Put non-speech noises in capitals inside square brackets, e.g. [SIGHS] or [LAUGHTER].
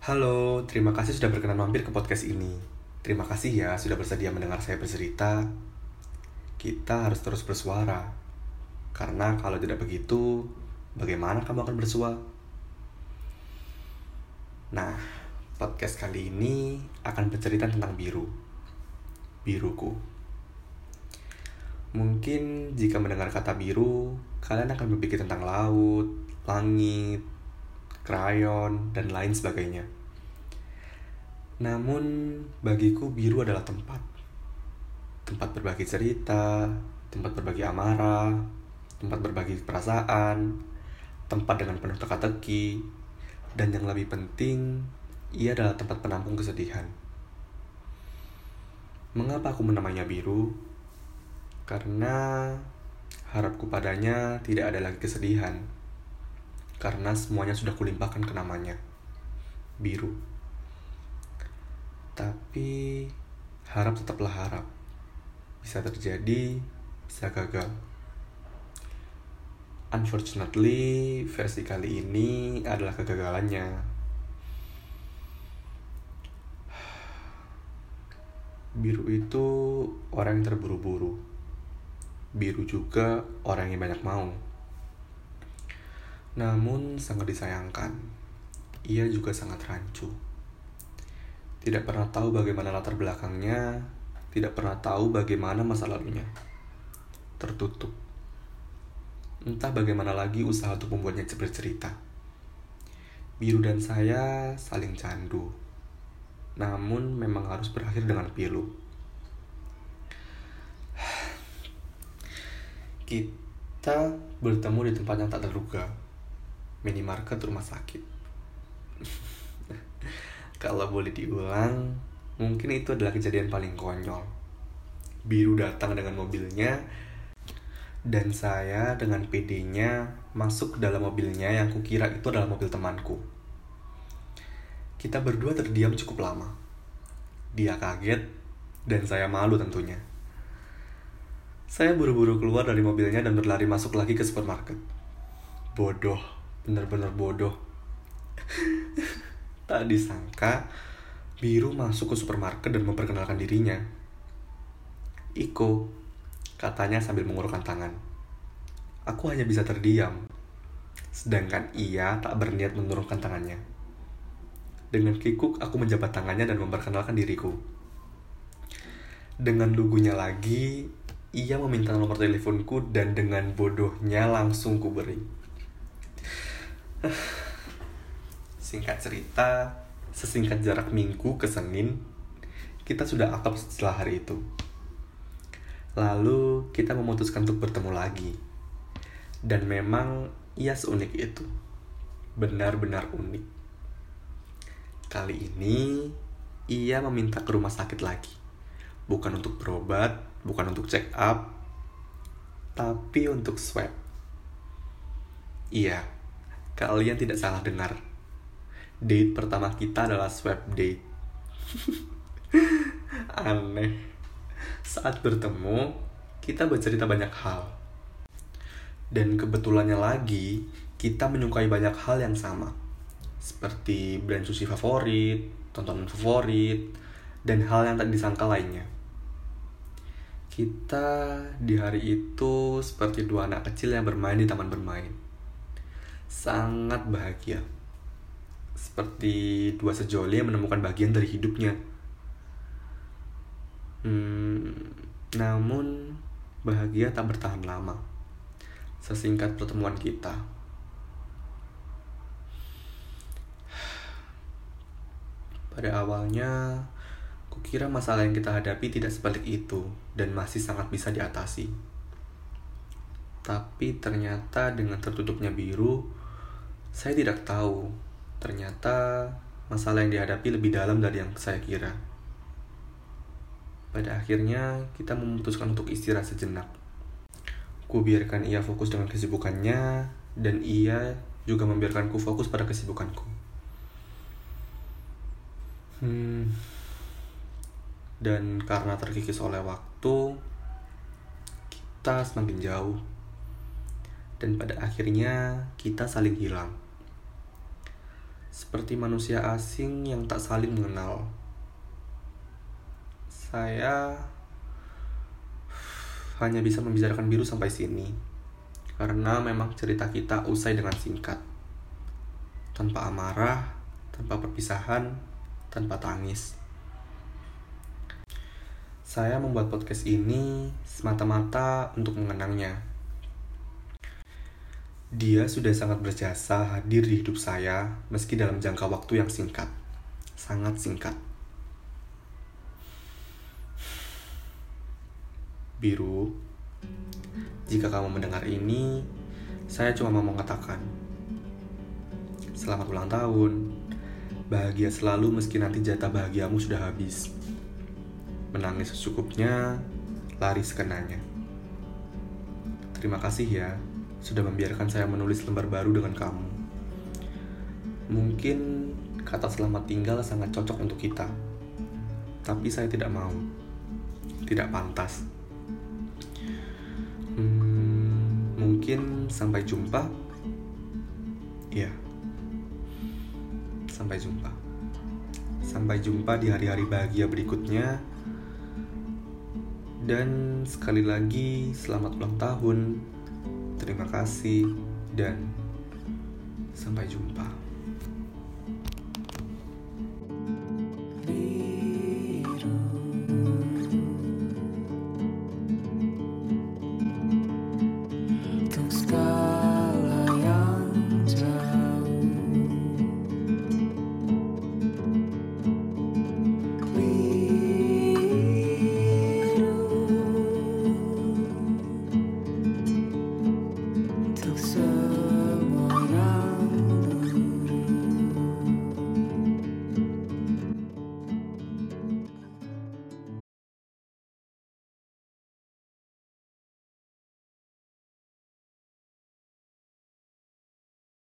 Halo, terima kasih sudah berkenan mampir ke podcast ini. Terima kasih ya sudah bersedia mendengar saya bercerita. Kita harus terus bersuara. Karena kalau tidak begitu, bagaimana kamu akan bersua? Nah, podcast kali ini akan bercerita tentang biru. Biruku. Mungkin jika mendengar kata biru, kalian akan berpikir tentang laut, langit, krayon, dan lain sebagainya. Namun, bagiku biru adalah tempat. Tempat berbagi cerita, tempat berbagi amarah, tempat berbagi perasaan, tempat dengan penuh teka-teki, dan yang lebih penting, ia adalah tempat penampung kesedihan. Mengapa aku menamainya biru? Karena harapku padanya tidak ada lagi kesedihan karena semuanya sudah kulimpahkan ke namanya. Biru. Tapi harap tetaplah harap. Bisa terjadi bisa gagal. Unfortunately versi kali ini adalah kegagalannya. Biru itu orang yang terburu-buru. Biru juga orang yang banyak mau namun sangat disayangkan, ia juga sangat rancu. Tidak pernah tahu bagaimana latar belakangnya, tidak pernah tahu bagaimana masa lalunya. Tertutup. Entah bagaimana lagi usaha untuk membuatnya bercerita. Biru dan saya saling candu. Namun memang harus berakhir dengan pilu. [SIGHS] Kita bertemu di tempat yang tak terduga minimarket rumah sakit. [LAUGHS] Kalau boleh diulang mungkin itu adalah kejadian paling konyol. Biru datang dengan mobilnya dan saya dengan PD-nya masuk ke dalam mobilnya yang kukira itu adalah mobil temanku. Kita berdua terdiam cukup lama. Dia kaget dan saya malu tentunya. Saya buru-buru keluar dari mobilnya dan berlari masuk lagi ke supermarket. Bodoh benar-benar bodoh. Tak disangka biru masuk ke supermarket dan memperkenalkan dirinya. Iko katanya sambil mengurungkan tangan. Aku hanya bisa terdiam. Sedangkan ia tak berniat menurunkan tangannya. Dengan kikuk aku menjabat tangannya dan memperkenalkan diriku. Dengan lugunya lagi ia meminta nomor teleponku dan dengan bodohnya langsung ku beri [LAUGHS] Singkat cerita, sesingkat jarak minggu ke Senin, kita sudah akrab setelah hari itu. Lalu kita memutuskan untuk bertemu lagi. Dan memang ia seunik itu. Benar-benar unik. Kali ini ia meminta ke rumah sakit lagi. Bukan untuk berobat, bukan untuk check up, tapi untuk swab. Iya, Kalian tidak salah dengar. Date pertama kita adalah swap date. [LAUGHS] Aneh. Saat bertemu, kita bercerita banyak hal. Dan kebetulannya lagi, kita menyukai banyak hal yang sama. Seperti brand sushi favorit, tontonan favorit, dan hal yang tak disangka lainnya. Kita di hari itu seperti dua anak kecil yang bermain di taman bermain sangat bahagia. Seperti dua sejoli yang menemukan bagian dari hidupnya. Hmm, namun bahagia tak bertahan lama. Sesingkat pertemuan kita. Pada awalnya, kukira masalah yang kita hadapi tidak sebalik itu dan masih sangat bisa diatasi. Tapi ternyata dengan tertutupnya biru, saya tidak tahu, ternyata masalah yang dihadapi lebih dalam dari yang saya kira. Pada akhirnya, kita memutuskan untuk istirahat sejenak. Ku biarkan ia fokus dengan kesibukannya, dan ia juga membiarkanku fokus pada kesibukanku. Hmm. Dan karena terkikis oleh waktu, kita semakin jauh dan pada akhirnya kita saling hilang. seperti manusia asing yang tak saling mengenal. Saya hanya bisa membicarakan biru sampai sini, karena memang cerita kita usai dengan singkat, tanpa amarah, tanpa perpisahan, tanpa tangis. Saya membuat podcast ini semata-mata untuk mengenangnya. Dia sudah sangat berjasa hadir di hidup saya meski dalam jangka waktu yang singkat. Sangat singkat. Biru, jika kamu mendengar ini, saya cuma mau mengatakan Selamat ulang tahun. Bahagia selalu meski nanti jatah bahagiamu sudah habis menangis secukupnya, lari sekenanya. Terima kasih ya, sudah membiarkan saya menulis lembar baru dengan kamu. Mungkin kata selamat tinggal sangat cocok untuk kita, tapi saya tidak mau, tidak pantas. Hmm, mungkin sampai jumpa. Ya, sampai jumpa. Sampai jumpa di hari-hari bahagia berikutnya dan sekali lagi selamat ulang tahun. Terima kasih dan sampai jumpa.